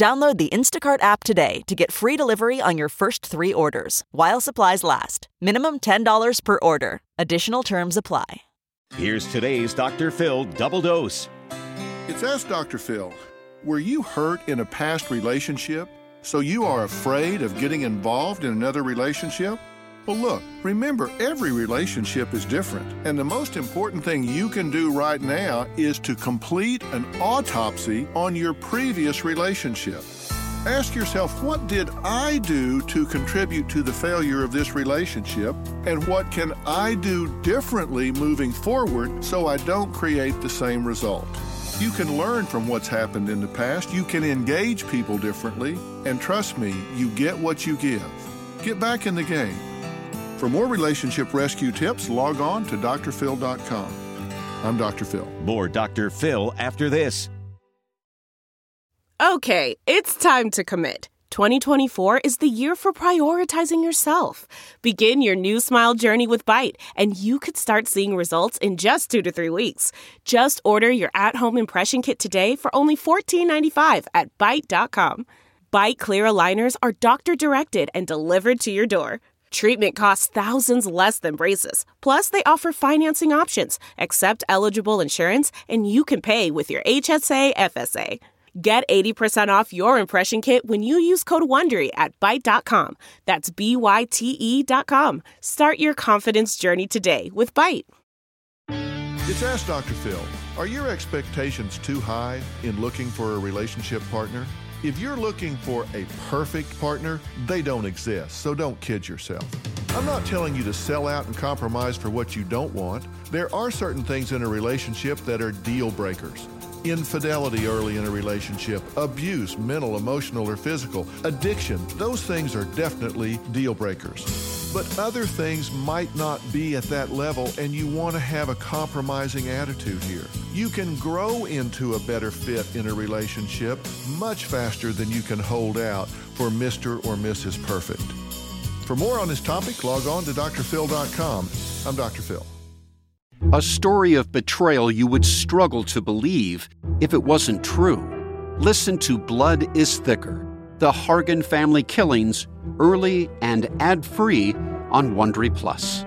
Download the Instacart app today to get free delivery on your first three orders while supplies last. Minimum $10 per order. Additional terms apply. Here's today's Dr. Phil double dose. It's Ask Dr. Phil. Were you hurt in a past relationship, so you are afraid of getting involved in another relationship? Well, look, remember, every relationship is different, and the most important thing you can do right now is to complete an autopsy on your previous relationship. Ask yourself, what did I do to contribute to the failure of this relationship, and what can I do differently moving forward so I don't create the same result? You can learn from what's happened in the past, you can engage people differently, and trust me, you get what you give. Get back in the game. For more relationship rescue tips, log on to drphil.com. I'm Dr. Phil. More Dr. Phil after this. Okay, it's time to commit. 2024 is the year for prioritizing yourself. Begin your new smile journey with Byte, and you could start seeing results in just two to three weeks. Just order your at home impression kit today for only $14.95 at Byte.com. Byte clear aligners are doctor directed and delivered to your door. Treatment costs thousands less than braces. Plus, they offer financing options, accept eligible insurance, and you can pay with your HSA FSA. Get 80% off your impression kit when you use code WONDERY at Byte.com. That's B-Y-T-E dot com. Start your confidence journey today with Byte. It's Ask Dr. Phil. Are your expectations too high in looking for a relationship partner? If you're looking for a perfect partner, they don't exist, so don't kid yourself. I'm not telling you to sell out and compromise for what you don't want. There are certain things in a relationship that are deal breakers. Infidelity early in a relationship, abuse, mental, emotional, or physical, addiction, those things are definitely deal breakers. But other things might not be at that level, and you want to have a compromising attitude here. You can grow into a better fit in a relationship much faster than you can hold out for Mr. or Mrs. Perfect. For more on this topic, log on to drphil.com. I'm Dr. Phil. A story of betrayal you would struggle to believe if it wasn't true. Listen to Blood is Thicker The Hargan Family Killings early and ad free on Wondery Plus.